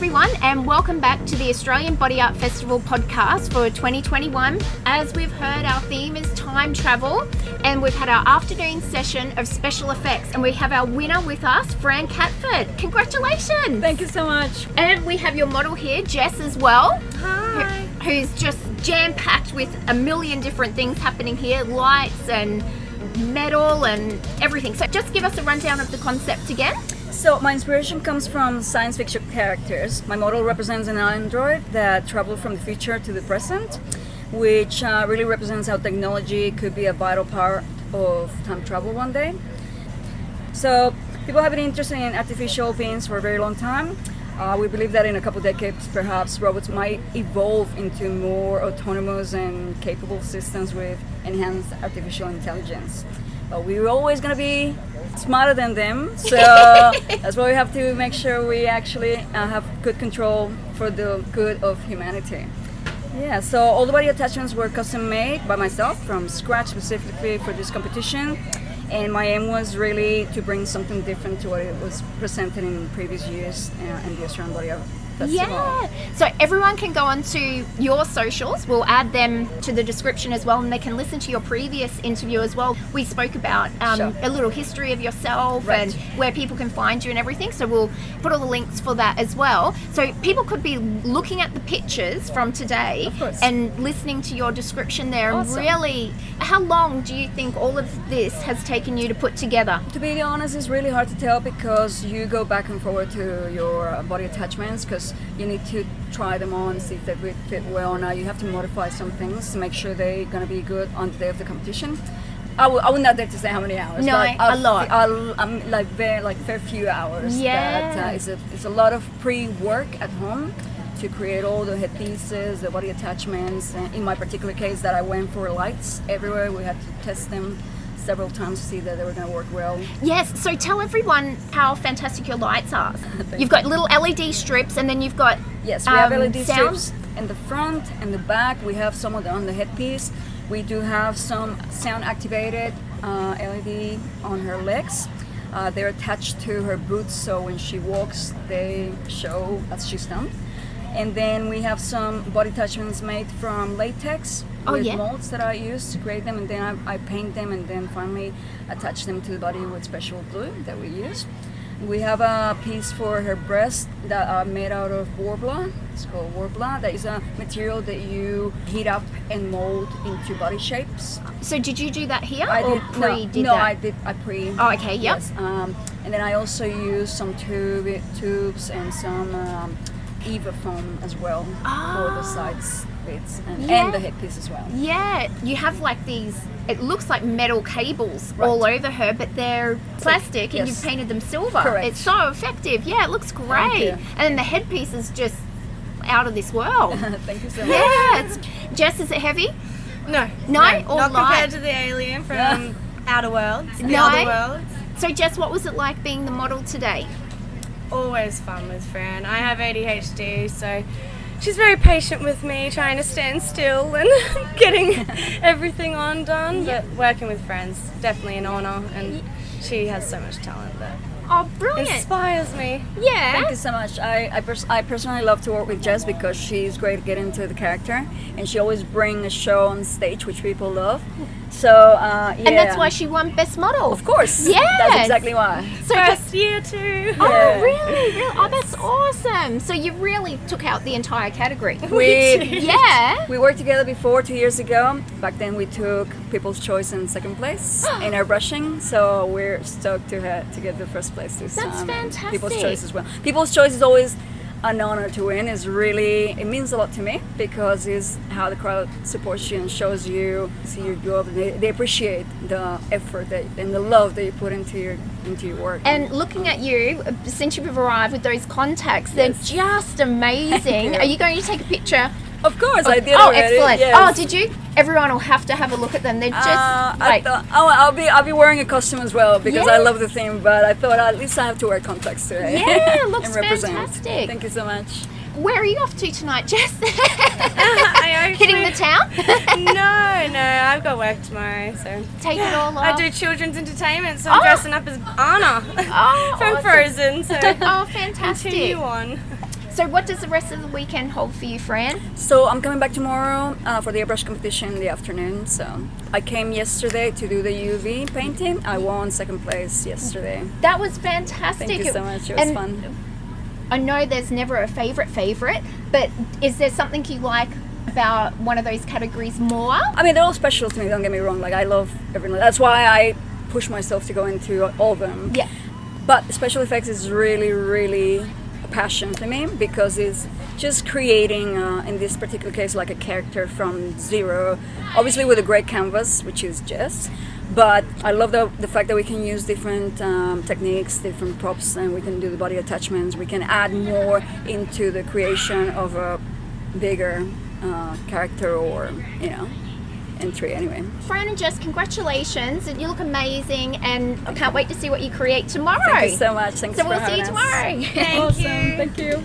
everyone, and welcome back to the Australian Body Art Festival podcast for 2021. As we've heard, our theme is time travel, and we've had our afternoon session of special effects, and we have our winner with us, Fran Catford. Congratulations! Thank you so much. And we have your model here, Jess, as well. Hi. Who's just jam packed with a million different things happening here lights and metal and everything. So, just give us a rundown of the concept again. So my inspiration comes from science fiction characters. My model represents an android that travels from the future to the present, which uh, really represents how technology could be a vital part of time travel one day. So people have been interested in artificial beings for a very long time. Uh, we believe that in a couple decades, perhaps robots might evolve into more autonomous and capable systems with enhanced artificial intelligence. But we're always going to be smarter than them, so that's why we have to make sure we actually uh, have good control for the good of humanity. Yeah, so all the body attachments were custom made by myself from scratch specifically for this competition. And my aim was really to bring something different to what it was presented in previous years uh, in the Australian Body Art Festival. Yeah. So everyone can go onto your socials. We'll add them to the description as well, and they can listen to your previous interview as well. We spoke about um, Sure. a little history of yourself Right. and where people can find you and everything. So we'll put all the links for that as well. So people could be looking at the pictures from today and listening to your description there. And Awesome. really, how long do you think all of this has taken you to put together? To be honest, it's really hard to tell because you go back and forward to your body attachments because you need to try them on, see if they fit- fit well. Now you have to modify some things to make sure they're going to be good on the day of the competition. I will, I will not dare to say how many hours. No, but a lot. I'll, I'm like very like very few hours. Yeah. That, uh, it's a it's a lot of pre-work at home to create all the headpieces, the body attachments. And in my particular case, that I went for lights everywhere. We had to test them several times to see that they were going to work well. Yes, so tell everyone how fantastic your lights are. You've got little LED strips and then you've got Yes, we have um, LED sound. strips in the front and the back. We have some of on the headpiece. We do have some sound activated uh, LED on her legs. Uh, they're attached to her boots, so when she walks, they show as she's done. And then we have some body attachments made from latex Oh, with yeah? molds that I use to create them, and then I, I paint them, and then finally attach them to the body with special glue that we use. We have a piece for her breast that are made out of Worbla. It's called Worbla. That is a material that you heat up and mold into body shapes. So did you do that here I or did pre no, did no, that? I did. I pre. Oh, okay, yep. Yes. Um, and then I also use some tube tubes and some um, EVA foam as well for the Ah. sides bits and, Yeah. and the headpiece as well. Yeah, you have like these. It looks like metal cables Right. all over her, but they're plastic, and yes. you've painted them silver. Correct. It's so effective. Yeah, it looks great. And then the headpiece is just out of this world. Thank you so much. yeah, it's, Jess, is it heavy? No. No? Or not light? compared to the alien from Yeah. Outer Worlds. The No? Other Worlds. So, Jess, what was it like being the model today? Always fun with Fran. I have ADHD, so she's very patient with me, trying to stand still and getting everything on done. But working with friends, definitely an honour, and she has so much talent that Oh, brilliant. inspires me. Yeah. Thank you so much. I I, pers- I personally love to work with Jess because she's great at getting into the character, and she always brings a show on stage which people love. So uh, yeah, And that's why she won Best Model. Of course. yeah, That's exactly why. So, First year too. oh, Yeah. really? really? Oh, that's awesome. So, you really took out the entire category. We yeah. we worked together before two years ago. Back then we took People's Choice in second place in airbrushing. So we're stoked to ha- to get the first place this That's time. and fantastic. People's Choice as well. People's Choice is always an honor to win. Is really it means a lot to me because it's how the crowd supports you and shows you see your job. They, they appreciate the effort that, and the love that you put into your into your work. And looking at you, since you've arrived with those contacts, they're Yes. just amazing. Are you going to take a picture? of course, I did oh, already. excellent. yes. Oh, did you? Everyone will have to have a look at them. They're just Uh, I like, thought, oh, I'll be I'll be wearing a costume as well because Yeah. I love the theme. But I thought at least I have to wear contacts today. Yeah, looks and represent. fantastic. Thank you so much. where are you off to tonight, Jess? I Hitting the town? no, no, I've got work tomorrow, so. Take it all off. I do children's entertainment, so I'm Oh. dressing up as Anna Oh, from awesome. Frozen. So Oh, fantastic. continue on. So what does the rest of the weekend hold for you, Fran? So I'm coming back tomorrow uh, for the airbrush competition in the afternoon. So I came yesterday to do the UV painting. I won second place yesterday. That was fantastic. Thank you so much. It was And fun. I know there's never a favorite favorite, but is there something you like about one of those categories more? I mean, they're all special to me. Don't get me wrong. Like I love everything. That's why I push myself to go into all of them. Yeah. But special effects is really, really passion to me because it's just creating, uh, in this particular case, like a character from zero. Obviously, with a great canvas, which is Jess. But I love the, the fact that we can use different um, techniques, different props, and we can do the body attachments. We can add more into the creation of a bigger uh, character or, you know, entry anyway. Fran and Jess, congratulations. And you look amazing, and I can't wait to see what you create tomorrow. Thank you so much. Thanks So we'll see you us. tomorrow. Thank awesome. you. Thank you.